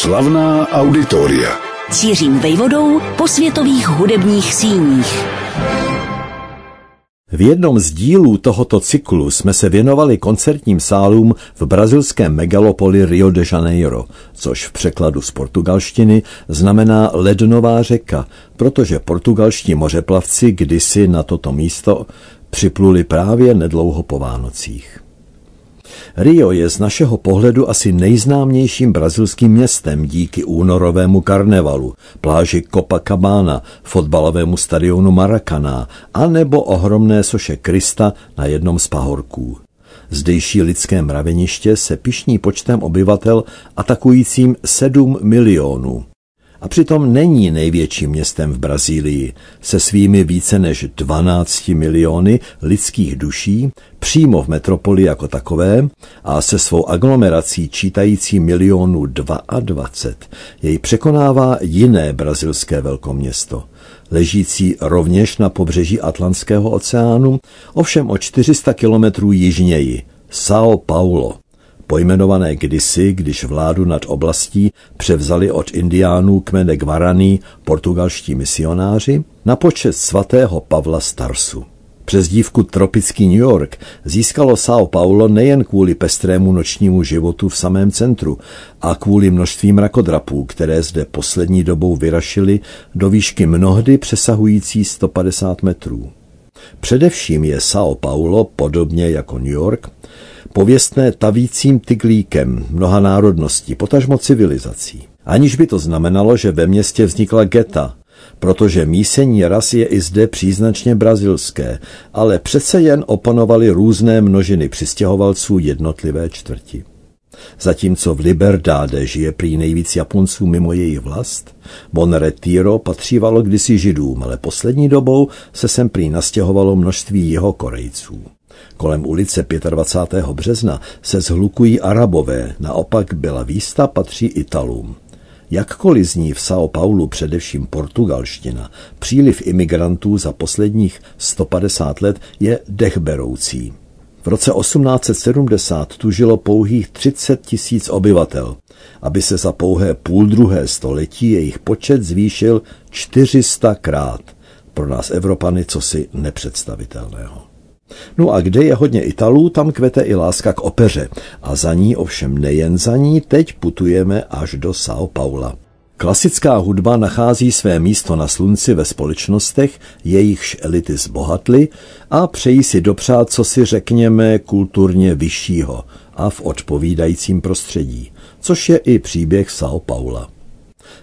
Slavná auditoria. Cířím vejvodou po světových hudebních síních. V jednom z dílů tohoto cyklu jsme se věnovali koncertním sálům v brazilském megalopoli Rio de Janeiro, což v překladu z portugalštiny znamená lednová řeka, protože portugalští mořeplavci kdysi na toto místo připluli právě nedlouho po Vánocích. Rio je z našeho pohledu asi nejznámějším brazilským městem díky únorovému karnevalu, pláži Copacabana, fotbalovému stadionu Maracaná a nebo ohromné soše Krista na jednom z pahorků. Zdejší lidské mraveniště se pišní počtem obyvatel atakujícím 7 milionů a přitom není největším městem v Brazílii. Se svými více než 12 miliony lidských duší přímo v metropoli jako takové a se svou aglomerací čítající milionů 22 jej překonává jiné brazilské velkoměsto, ležící rovněž na pobřeží Atlantského oceánu, ovšem o 400 kilometrů jižněji, São Paulo pojmenované kdysi, když vládu nad oblastí převzali od indiánů kmene Guarani portugalští misionáři na počest svatého Pavla Starsu. Přes dívku Tropický New York získalo São Paulo nejen kvůli pestrému nočnímu životu v samém centru a kvůli množství mrakodrapů, které zde poslední dobou vyrašily do výšky mnohdy přesahující 150 metrů. Především je São Paulo, podobně jako New York, pověstné tavícím tyglíkem mnoha národností, potažmo civilizací. Aniž by to znamenalo, že ve městě vznikla geta, protože mísení ras je i zde příznačně brazilské, ale přece jen oponovaly různé množiny přistěhovalců jednotlivé čtvrti. Zatímco v Liberdáde žije prý nejvíc Japonců mimo jejich vlast, Bon Retiro patřívalo kdysi židům, ale poslední dobou se sem prý nastěhovalo množství jeho Korejců. Kolem ulice 25. března se zhlukují Arabové, naopak byla výsta patří Italům. Jakkoliv zní v São Paulu především portugalština, příliv imigrantů za posledních 150 let je dechberoucí. V roce 1870 tu žilo pouhých 30 tisíc obyvatel, aby se za pouhé půl druhé století jejich počet zvýšil 400 krát. Pro nás Evropany cosi nepředstavitelného. No a kde je hodně Italů, tam kvete i láska k opeře. A za ní, ovšem nejen za ní, teď putujeme až do São Paula. Klasická hudba nachází své místo na slunci ve společnostech, jejichž elity zbohatly a přejí si dopřát, co si řekněme, kulturně vyššího a v odpovídajícím prostředí, což je i příběh São Paula.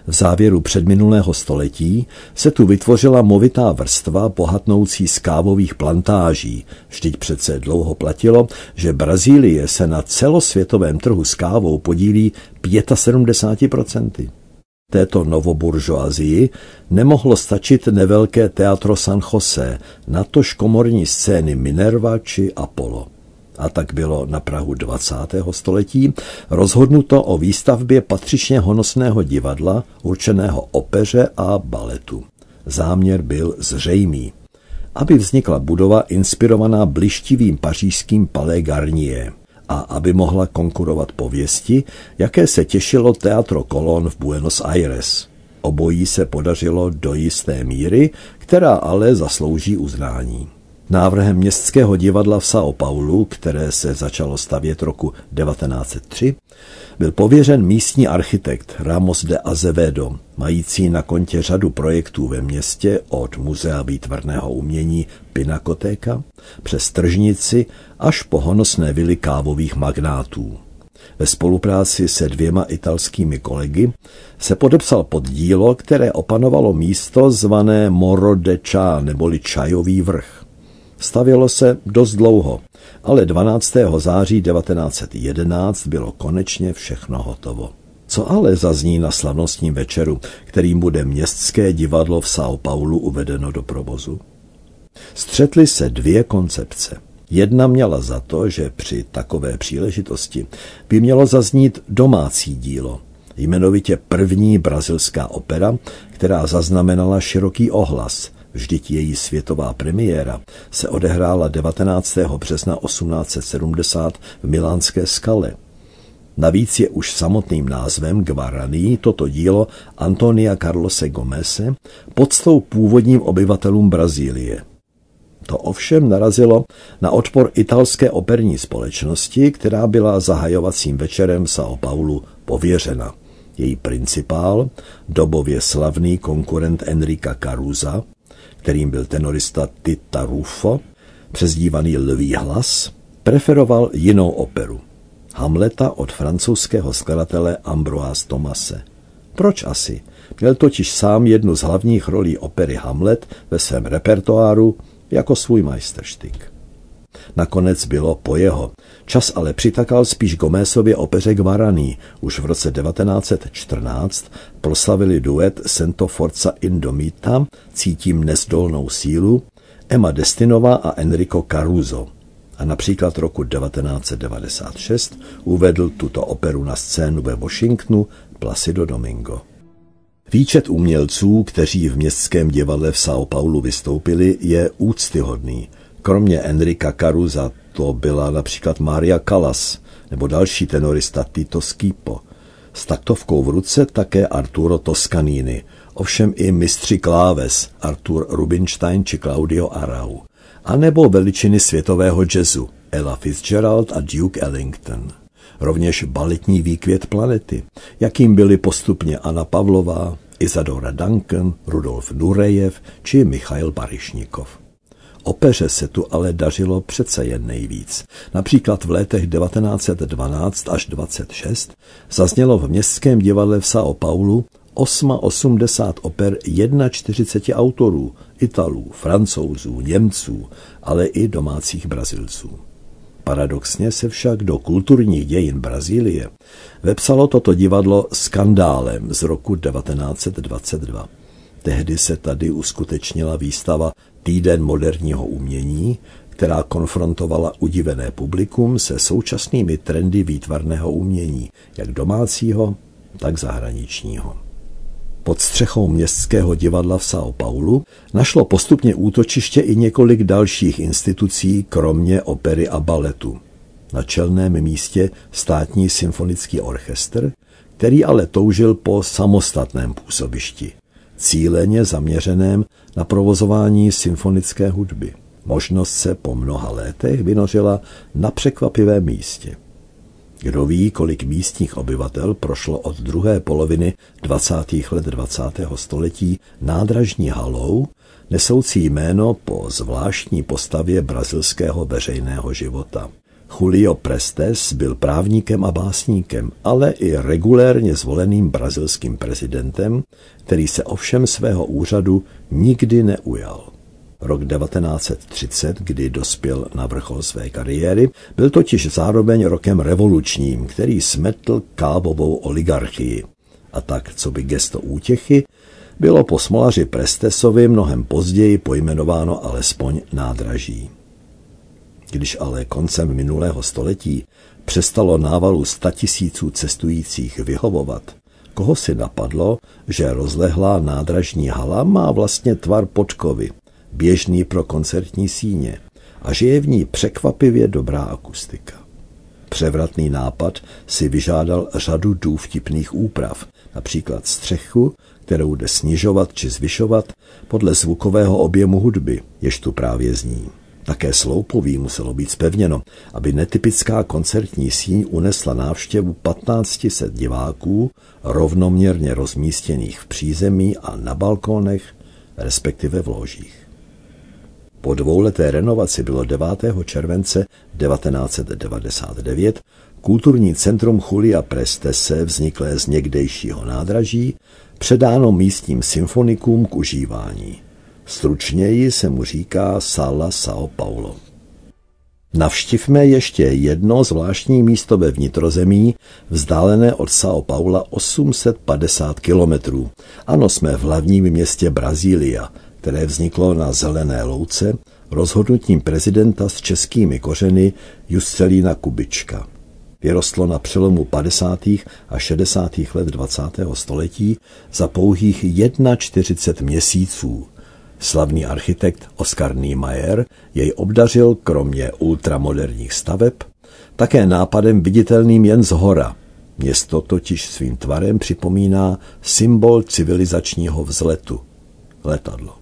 V závěru předminulého století se tu vytvořila movitá vrstva bohatnoucí z kávových plantáží. Vždyť přece dlouho platilo, že Brazílie se na celosvětovém trhu s kávou podílí 75% této novoburžoazii nemohlo stačit nevelké teatro San Jose, natož komorní scény Minerva či Apollo. A tak bylo na Prahu 20. století rozhodnuto o výstavbě patřičně honosného divadla určeného opeře a baletu. Záměr byl zřejmý. Aby vznikla budova inspirovaná blištivým pařížským Palais Garnier a aby mohla konkurovat pověsti, jaké se těšilo Teatro Colón v Buenos Aires. Obojí se podařilo do jisté míry, která ale zaslouží uznání. Návrhem městského divadla v São Paulu, které se začalo stavět roku 1903, byl pověřen místní architekt Ramos de Azevedo, mající na kontě řadu projektů ve městě od Muzea výtvarného umění Pinakotéka přes tržnici až po honosné vily kávových magnátů. Ve spolupráci se dvěma italskými kolegy se podepsal pod dílo, které opanovalo místo zvané Moro de Cha neboli Čajový vrch. Stavělo se dost dlouho, ale 12. září 1911 bylo konečně všechno hotovo. Co ale zazní na slavnostním večeru, kterým bude městské divadlo v São Paulu uvedeno do provozu? Střetly se dvě koncepce. Jedna měla za to, že při takové příležitosti by mělo zaznít domácí dílo, jmenovitě první brazilská opera, která zaznamenala široký ohlas – Vždyť její světová premiéra se odehrála 19. března 1870 v Milánské skale. Navíc je už samotným názvem Guarani toto dílo Antonia Carlose Gomese podstou původním obyvatelům Brazílie. To ovšem narazilo na odpor italské operní společnosti, která byla zahajovacím večerem São Paulu pověřena. Její principál, dobově slavný konkurent Enrika Caruza, kterým byl tenorista Tita Ruffo, přezdívaný Lví hlas, preferoval jinou operu. Hamleta od francouzského skladatele Ambroise Thomase. Proč asi? Měl totiž sám jednu z hlavních rolí opery Hamlet ve svém repertoáru jako svůj majsterštyk. Nakonec bylo po jeho. Čas ale přitakal spíš Gomésově opeře Guaraní. Už v roce 1914 proslavili duet Sento Forza Indomita, Cítím nezdolnou sílu, Emma Destinová a Enrico Caruso. A například roku 1996 uvedl tuto operu na scénu ve Washingtonu Placido Domingo. Výčet umělců, kteří v městském divadle v São Paulu vystoupili, je úctyhodný. Kromě Enrika Caruza to byla například Maria Callas nebo další tenorista Tito Skipo. S taktovkou v ruce také Arturo Toscanini, ovšem i mistři kláves Artur Rubinstein či Claudio Arau, a nebo veličiny světového jazzu Ella Fitzgerald a Duke Ellington. Rovněž baletní výkvět planety, jakým byli postupně Anna Pavlová, Izadora Duncan, Rudolf Nurejev či Michail Barišnikov. Opeře se tu ale dařilo přece jen nejvíc. Například v letech 1912 až 26 zaznělo v městském divadle v São Paulu 80 oper 41 autorů, Italů, Francouzů, Němců, ale i domácích Brazilců. Paradoxně se však do kulturních dějin Brazílie vepsalo toto divadlo skandálem z roku 1922. Tehdy se tady uskutečnila výstava Týden moderního umění, která konfrontovala udivené publikum se současnými trendy výtvarného umění, jak domácího, tak zahraničního. Pod střechou městského divadla v São Paulu našlo postupně útočiště i několik dalších institucí, kromě opery a baletu. Na čelném místě státní symfonický orchestr, který ale toužil po samostatném působišti, cíleně zaměřeném na provozování symfonické hudby. Možnost se po mnoha letech vynořila na překvapivém místě. Kdo ví, kolik místních obyvatel prošlo od druhé poloviny 20. let 20. století nádražní halou, nesoucí jméno po zvláštní postavě brazilského veřejného života. Julio Prestes byl právníkem a básníkem, ale i regulérně zvoleným brazilským prezidentem, který se ovšem svého úřadu nikdy neujal. Rok 1930, kdy dospěl na vrchol své kariéry, byl totiž zároveň rokem revolučním, který smetl kávovou oligarchii. A tak, co by gesto útěchy, bylo po smolaři Prestesovi mnohem později pojmenováno alespoň nádraží. Když ale koncem minulého století přestalo návalu statisíců cestujících vyhovovat, koho si napadlo, že rozlehlá nádražní hala má vlastně tvar podkovy běžný pro koncertní síně a že je v ní překvapivě dobrá akustika. Převratný nápad si vyžádal řadu důvtipných úprav, například střechu, kterou jde snižovat či zvyšovat podle zvukového objemu hudby, jež tu právě zní. Také sloupoví muselo být spevněno, aby netypická koncertní síň unesla návštěvu 1500 diváků, rovnoměrně rozmístěných v přízemí a na balkónech, respektive v ložích. Po dvouleté renovaci bylo 9. července 1999 kulturní centrum Julia Prestese, vzniklé z někdejšího nádraží, předáno místním symfonikům k užívání. Stručněji se mu říká Sala São Paulo. Navštivme ještě jedno zvláštní místo ve vnitrozemí, vzdálené od São Paula 850 kilometrů. Ano, jsme v hlavním městě Brazília, které vzniklo na Zelené louce rozhodnutím prezidenta s českými kořeny Juscelína Kubička. Vyrostlo na přelomu 50. a 60. let 20. století za pouhých 41 měsíců. Slavný architekt Oskar Niemeyer jej obdařil kromě ultramoderních staveb také nápadem viditelným jen z hora, Město totiž svým tvarem připomíná symbol civilizačního vzletu – letadlo.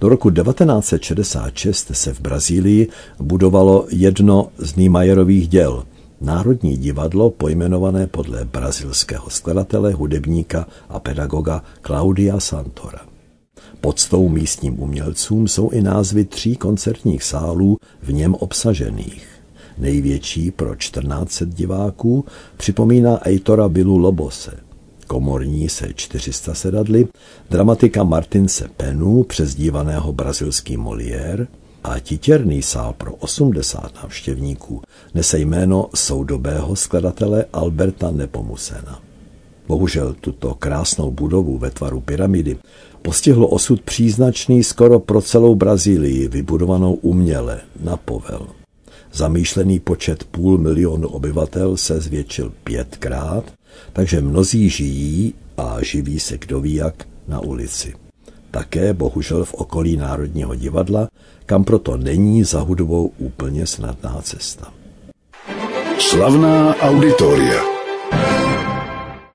Do roku 1966 se v Brazílii budovalo jedno z Niemajerových děl, Národní divadlo pojmenované podle brazilského skladatele, hudebníka a pedagoga Claudia Santora. Podstou místním umělcům jsou i názvy tří koncertních sálů v něm obsažených. Největší pro 1400 diváků připomíná Eitora Bilu Lobose. Komorní se 400 sedadly, dramatika Martince Penu, přezdívaného brazilský Molière, a titěrný sál pro 80 návštěvníků nese jméno soudobého skladatele Alberta Nepomusena. Bohužel tuto krásnou budovu ve tvaru pyramidy postihlo osud příznačný skoro pro celou Brazílii, vybudovanou uměle, na povel. Zamýšlený počet půl milionu obyvatel se zvětšil pětkrát, takže mnozí žijí a živí se kdo ví jak na ulici. Také bohužel v okolí Národního divadla, kam proto není za hudbou úplně snadná cesta. Slavná auditoria.